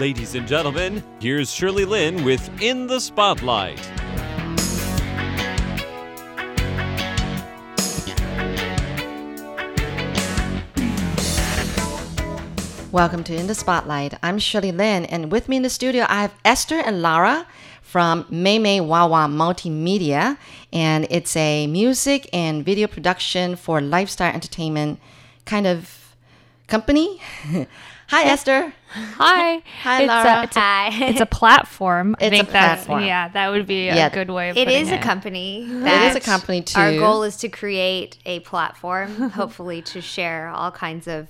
Ladies and gentlemen, here's Shirley Lin with In the Spotlight. Welcome to In the Spotlight. I'm Shirley Lin, and with me in the studio, I have Esther and Lara from Meimeiwawa Multimedia, and it's a music and video production for lifestyle entertainment kind of company. Hi, Esther. Hi. Hi, it's Lara. A, it's, a, Hi. it's a platform. I It's a think that's platform. yeah, that would be a Yeah. good way of It putting is it. a company. It is a company too. Our goal is to create a platform, hopefully to share all kinds of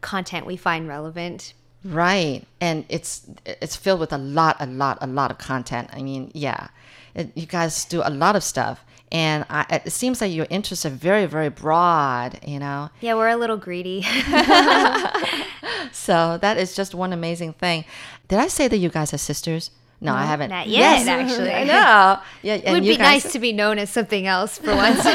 content we find relevant. Right, and it's it's filled with a lot, a lot, a lot of content. I mean, yeah, it, you guys do a lot of stuff, and I, it seems like your interests are very, very broad. You know, Yeah, we're a little greedy. so that is just one amazing thing. Did I say that you guys are sisters? No, I haven't. not yet, actually. I know. Yeah, it would be guys- nice to be known as something else for once.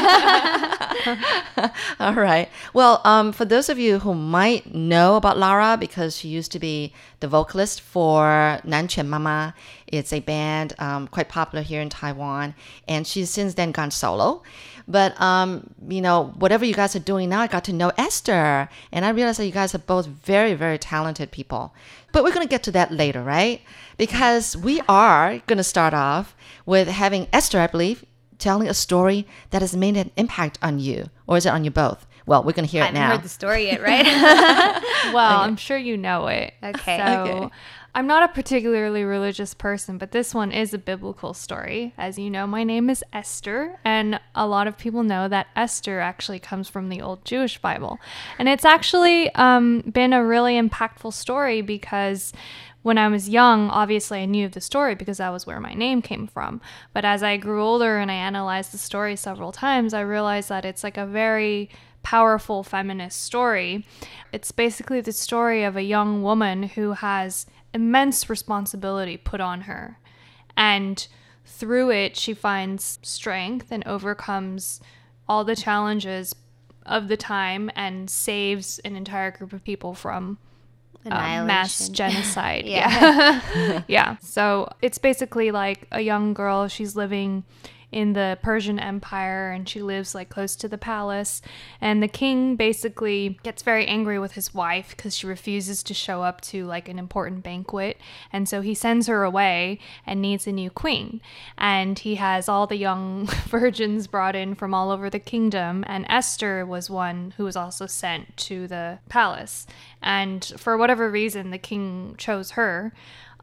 All right. Well, um, for those of you who might know about Lara, because she used to be the vocalist for Nan Quan Mama, it's a band um, quite popular here in Taiwan, and she's since then gone solo. But um, you know, whatever you guys are doing now, I got to know Esther, and I realized that you guys are both very, very talented people. But we're gonna get to that later, right? Because we are gonna start off with having Esther, I believe, telling a story that has made an impact on you, or is it on you both? Well, we're gonna hear I it now. I haven't now. heard the story yet, right? Well, I'm sure you know it. Okay. So Okay. I'm not a particularly religious person, but this one is a biblical story. As you know, my name is Esther, and a lot of people know that Esther actually comes from the old Jewish Bible. And it's actually um, been a really impactful story because when I was young, obviously I knew of the story because that was where my name came from. But as I grew older and I analyzed the story several times, I realized that it's like a very powerful feminist story. It's basically the story of a young woman who has immense responsibility put on her. And through it, she finds strength and overcomes all the challenges of the time and saves an entire group of people from uh, mass genocide. Yeah. yeah. yeah. So it's basically like a young girl. She's living in the Persian Empire and she lives like close to the palace. And the king basically gets very angry with his wife because she refuses to show up to like an important banquet. And so he sends her away and needs a new queen. And he has all the young virgins brought in from all over the kingdom. And Esther was one who was also sent to the palace. And for whatever reason, the king chose her.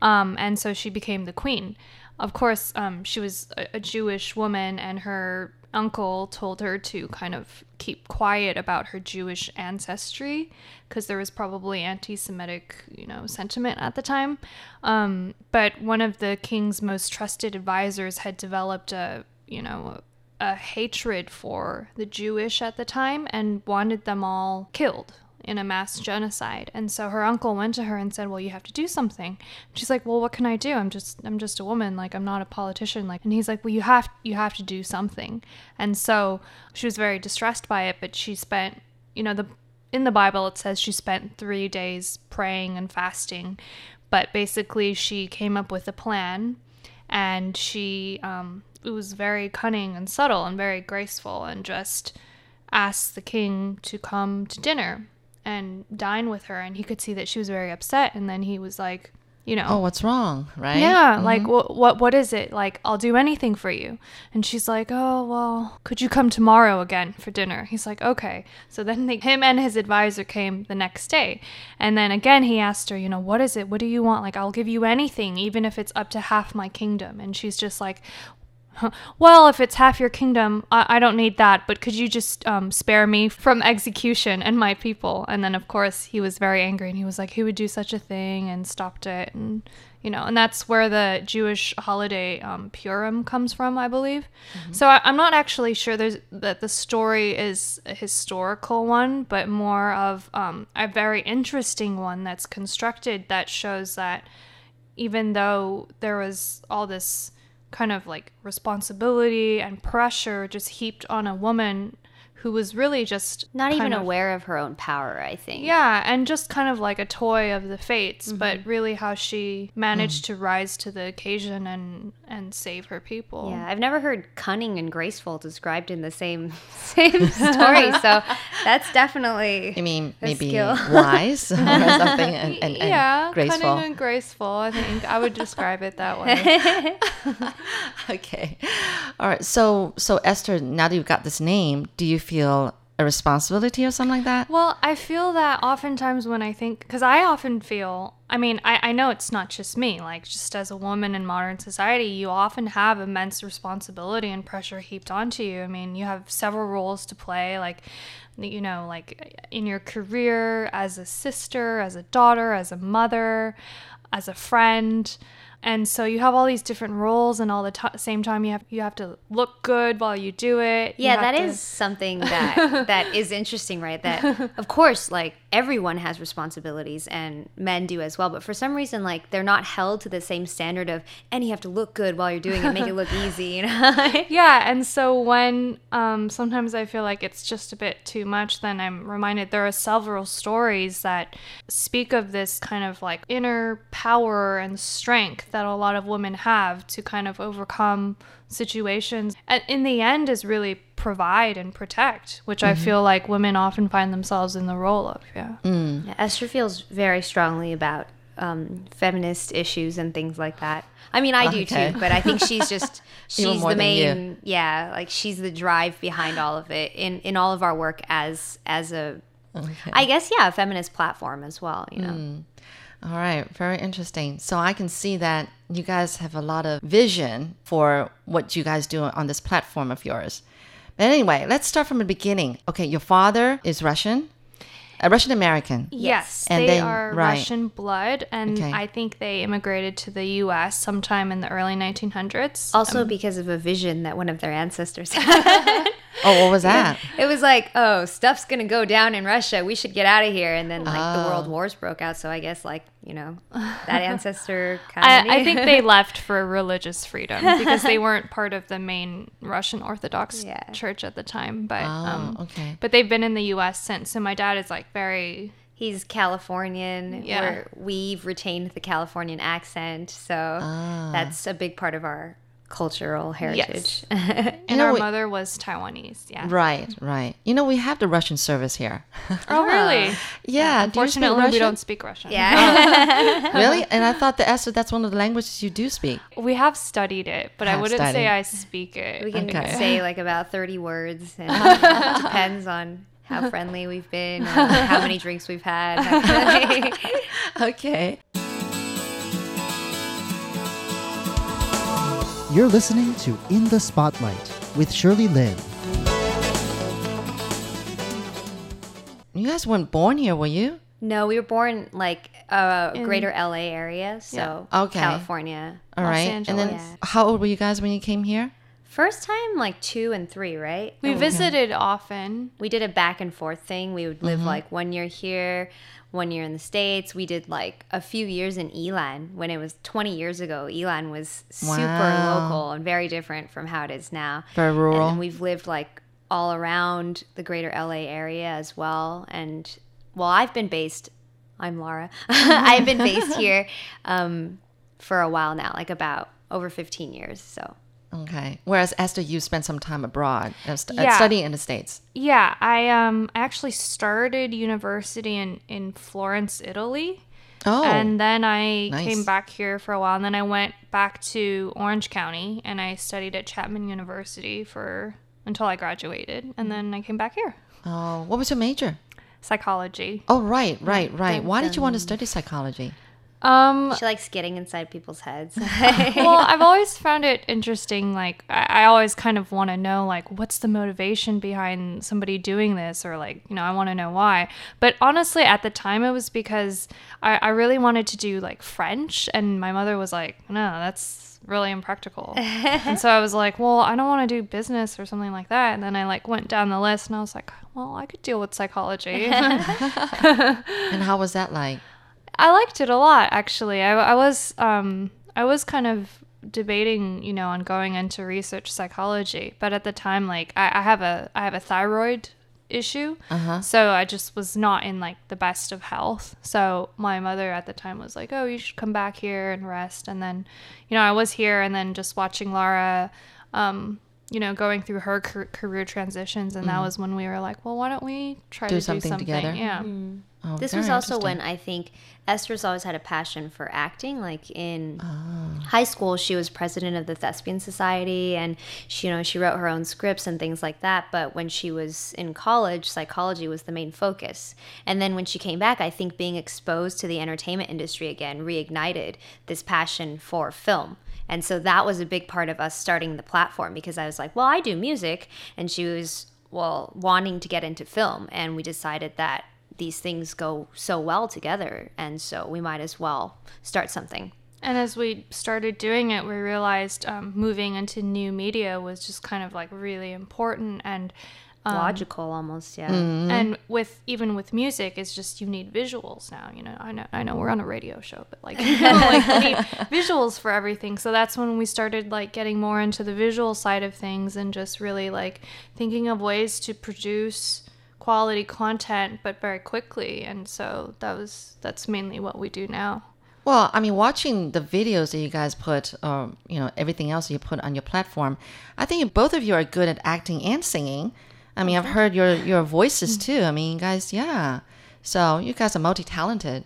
Um, and so she became the queen. Of course, um, she was a, a Jewish woman, and her uncle told her to kind of keep quiet about her Jewish ancestry because there was probably anti-Semitic, you know, sentiment at the time. Um, but one of the king's most trusted advisors had developed a, you know, a hatred for the Jewish at the time and wanted them all killed in a mass genocide. And so her uncle went to her and said, "Well, you have to do something." She's like, "Well, what can I do? I'm just I'm just a woman, like I'm not a politician." Like and he's like, "Well, you have you have to do something." And so she was very distressed by it, but she spent, you know, the in the Bible it says she spent 3 days praying and fasting, but basically she came up with a plan and she um it was very cunning and subtle and very graceful and just asked the king to come to dinner and dine with her and he could see that she was very upset and then he was like you know. Oh, what's wrong, right? yeah mm-hmm. like what what what is it? Like I'll do anything for you. And she's like oh well could you come tomorrow again for dinner? He's like okay. So then they, him and his advisor came the next day. And then again he asked her you know what is it? What do you want? Like I'll give you anything even if it's up to half my kingdom. And she's just like well, if it's half your kingdom, I, I don't need that, but could you just um, spare me from execution and my people? And then, of course, he was very angry and he was like, who would do such a thing and stopped it. And, you know, and that's where the Jewish holiday um, Purim comes from, I believe. So I, I'm not actually sure there's, that the story is a historical one, but more of um, a very interesting one that's constructed that shows that even though there was all this kind of like responsibility and pressure just heaped on a woman who was really just Not even of- aware of her own power, I think. Yeah, and just kind of like a toy of the fates, Mm-hmm. but really how she managed Mm. to rise to the occasion and and save her people. Yeah, I've never heard cunning and graceful described in the same same story. so that's definitely I mean, a maybe skill. wise or something, and, and, and yeah, graceful. cunning and graceful. I think I would describe it that way. Okay. All right. So, so Esther, now that you've got this name, do you feel a responsibility or something like that? Well, I feel that oftentimes when I think, because I often feel, I mean, I, I know it's not just me, like, just as a woman in modern society, you often have immense responsibility and pressure heaped onto you. I mean, you have several roles to play, like, you know, like in your career as a sister, as a daughter, as a mother, as a friend. And so you have all these different roles, and all the t- same time you have you have to look good while you do it. You Yeah, that to- is something that that is interesting, right? That of course, like everyone has responsibilities and men do as well, but for some reason like they're not held to the same standard of and you have to look good while you're doing it, make it look easy, you know? Yeah, and so when um, sometimes I feel like it's just a bit too much, then I'm reminded there are several stories that speak of this kind of like inner power and strength that a lot of women have to kind of overcome situations. And in the end, is really provide and protect, which I feel like women often find themselves in the role of. Yeah. Yeah, Esther feels very strongly about um, feminist issues and things like that. I mean, I do too, but I think she's just she's the main. Yeah, like she's the drive behind all of it in in all of our work as as a. I guess yeah, a feminist platform as well. You know. All right, very interesting. So I can see that you guys have a lot of vision for what you guys do on this platform of yours. But anyway, let's start from the beginning. Okay, your father is Russian, a Russian American. Yes, And they then- are right. Russian blood, and Okay. I think they immigrated to the U.S. sometime in the early 1900s. Also, um, because of a vision that one of their ancestors had. Oh, what was that? it was like, oh, stuff's gonna go down in Russia. We should get out of here. And then like the world wars broke out. So I guess like you know that ancestor kind of. I, I think they left for religious freedom because they weren't part of the main Russian Orthodox Yeah. Church at the time. But Oh, um, okay. but they've been in the U.S. since. So my dad is like very He's Californian. Yeah. We're, we've retained the Californian accent, so Ah. that's a big part of our cultural heritage. and know, our we- mother was Taiwanese. Yeah. Right, right. You know, we have the Russian service here. Oh really? yeah, do you speak Unfortunately, we don't speak Russian. yeah. Really? And I thought that Esther, that's one of the languages you do speak. We have studied it, but I wouldn't studied. say I speak it. we can Okay. say like about 30 words, and it depends on how friendly we've been, and how many drinks we've had. that kind of thing. Okay. You're listening to In the Spotlight with Shirley Lin. You guys weren't born here, were you? no, we were born like uh, greater LA area, so Okay. California. All Los right. And then Angeles. how old were you guys when you came here? First time like two and three, right? We visited often. we did a back and forth thing. We would live Mm-hmm. like one year here, one year in the States. We did like a few years in Yilan when it was 20 years ago. Yilan was super Wow. local and very different from how it is now. Very rural. And we've lived like all around the greater LA area as well. And well, I've been based, I'm Lara, I've been based here um, for a while now, like about over 15 years. So. Okay. Whereas Esther, you spent some time abroad, st- Yeah. studying in the States. Yeah, I um I actually started university in in Florence, Italy. Oh. And then I nice. came back here for a while and then I went back to Orange County and I studied at Chapman University for until I graduated and then I came back here. oh, what was your major? Psychology. Oh, right, right, right. Why did you want to study psychology? Um She likes getting inside people's heads. well, I've always found it interesting. Like, I, I always kind of want to know, like, what's the motivation behind somebody doing this, or like, you know, I want to know why. But honestly, at the time, it was because I, I really wanted to do like French, and my mother was like, no, that's really impractical. and so I was like, well, I don't want to do business or something like that. And then I like went down the list, and I was like, well, I could deal with psychology. And how was that like? I liked it a lot, actually. I, I was um I was kind of debating, you know, on going into research psychology. But at the time, like I, I have a I have a thyroid issue, so I just was not in like the best of health. So my mother at the time was like, "Oh, you should come back here and rest." And then, you know, I was here, and then just watching Lara. Um, you know, going through her car- career transitions, and that was when we were like, well, why don't we try Do to something do something together. Yeah. Oh, This was also when I think Esther's always had a passion for acting. Like in Ah. high school, she was president of the Thespian Society, and she, you know, she wrote her own scripts and things like that. But when she was in college, psychology was the main focus. And then when she came back, I think being exposed to the entertainment industry again reignited this passion for film. And so that was a big part of us starting the platform because I was like, well, I do music, and she was well wanting to get into film, and we decided that these things go so well together. And so we might as well start something. And as we started doing it, we realized um, moving into new media was just kind of like really important. And um, logical almost yeah and with even with music, it's just you need visuals now. You know, I know I know we're on a radio show, but like, you know, like you need visuals for everything. So that's when we started like getting more into the visual side of things and just really like thinking of ways to produce quality content but very quickly and so that was that's mainly what we do now Well, I mean, watching the videos that you guys put, or you know, everything else you put on your platform, I think both of you are good at acting and singing. I mean, I've heard your your voices too. I mean, guys, yeah. So you guys are multi talented.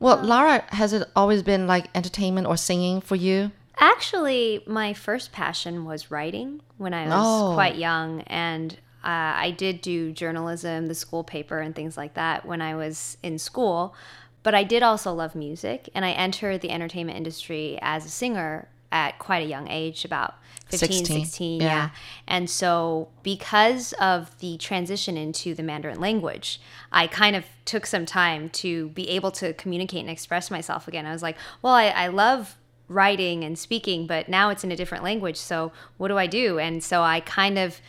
Well, Lara, has it always been like entertainment or singing for you? actually my first passion was writing when i was Oh. quite young and uh, i did do journalism the school paper and things like that when i was in school but i did also love music and i entered the entertainment industry as a singer at quite a young age about 15 16, 16 yeah. yeah. And so, because of the transition into the Mandarin language, I kind of took some time to be able to communicate and express myself again. I was like, well, I, I love writing and speaking, but now it's in a different language. So, what do I do? And so, I kind of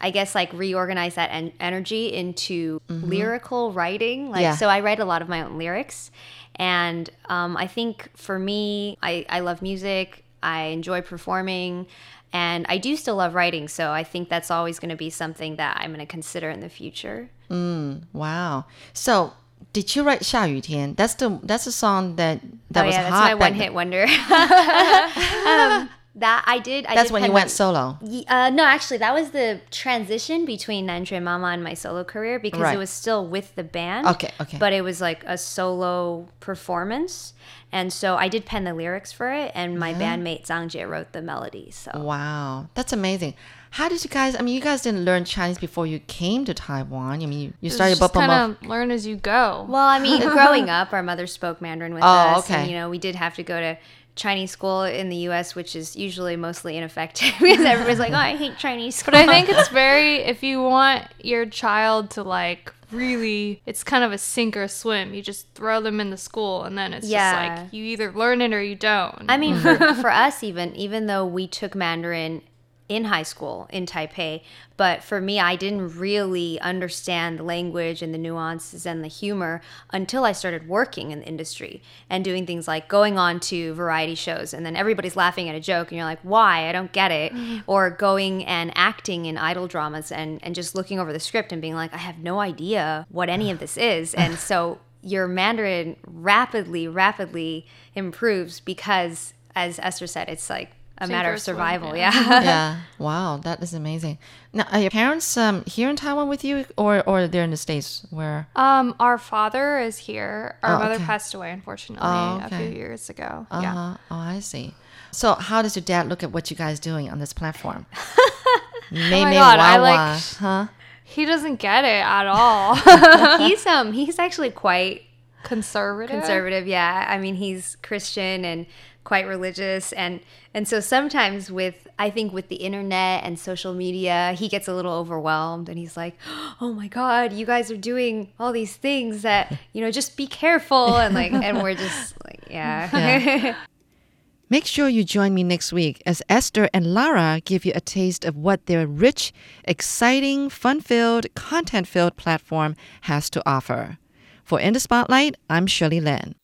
I guess like reorganize that en- energy into lyrical writing. Like, Yeah. so I write a lot of my own lyrics. And um, I think for me, I, I love music. I enjoy performing. And I do still love writing. So I think that's always going to be something that I'm going to consider in the future. Wow. So, did you write 下雨天? That's the that's the song that that oh, was yeah, that's hot. my back one then. hit wonder. um, that I did. I That's did when you went that- solo. Uh, no, actually, that was the transition between Nan Quan Mama and my solo career because Right. it was still with the band. Okay, okay. But it was like a solo performance. And so I did pen the lyrics for it, and my bandmate Zhang Jie wrote the melodies. So Wow, that's amazing. How did you guys? I mean, you guys didn't learn Chinese before you came to Taiwan. I mean, you, you started just kind of learn as you go Well, I mean, growing up, our mother spoke Mandarin with Oh, us, okay. and you know, we did have to go to Chinese school in the U.S., which is usually mostly ineffective because everybody's like, "Oh, I hate Chinese school." But I think it's very if you want your child to like really it's kind of a sink or swim. You just throw them in the school and then it's Yeah. just like you either learn it or you don't. I mean, for, for us, even even though we took Mandarin in high school in Taipei, but for me, I didn't really understand the language and the nuances and the humor until I started working in the industry and doing things like going on to variety shows, and then everybody's laughing at a joke, and you're like, "Why? I don't get it," mm-hmm. or going and acting in idol dramas and and just looking over the script and being like, "I have no idea what any of this is," and so your Mandarin rapidly, rapidly improves because, as Esther said, it's like a Sink matter of swim, survival. yeah. Yeah. yeah. Wow, that is amazing. Now, are your parents um, here in Taiwan with you, or or they're in the states? Where? um our father is here. Our Oh, mother okay. passed away unfortunately Oh, a few years ago. Uh Yeah. Oh, I see. So, how does your dad look at what you guys doing on this platform? Mei my Mei God, I like- huh? He doesn't get it at all. he's um he's actually quite Conservative. conservative. Yeah, I mean he's Christian and quite religious, and and so sometimes with I think with the internet and social media, he gets a little overwhelmed, and he's like, "Oh my God, you guys are doing all these things that you know, just be careful," and like, and we're just like, yeah. Yeah. Make sure you join me next week as Esther and Lara give you a taste of what their rich, exciting, fun filled, content filled platform has to offer. For In the Spotlight, I'm Shirley Lin.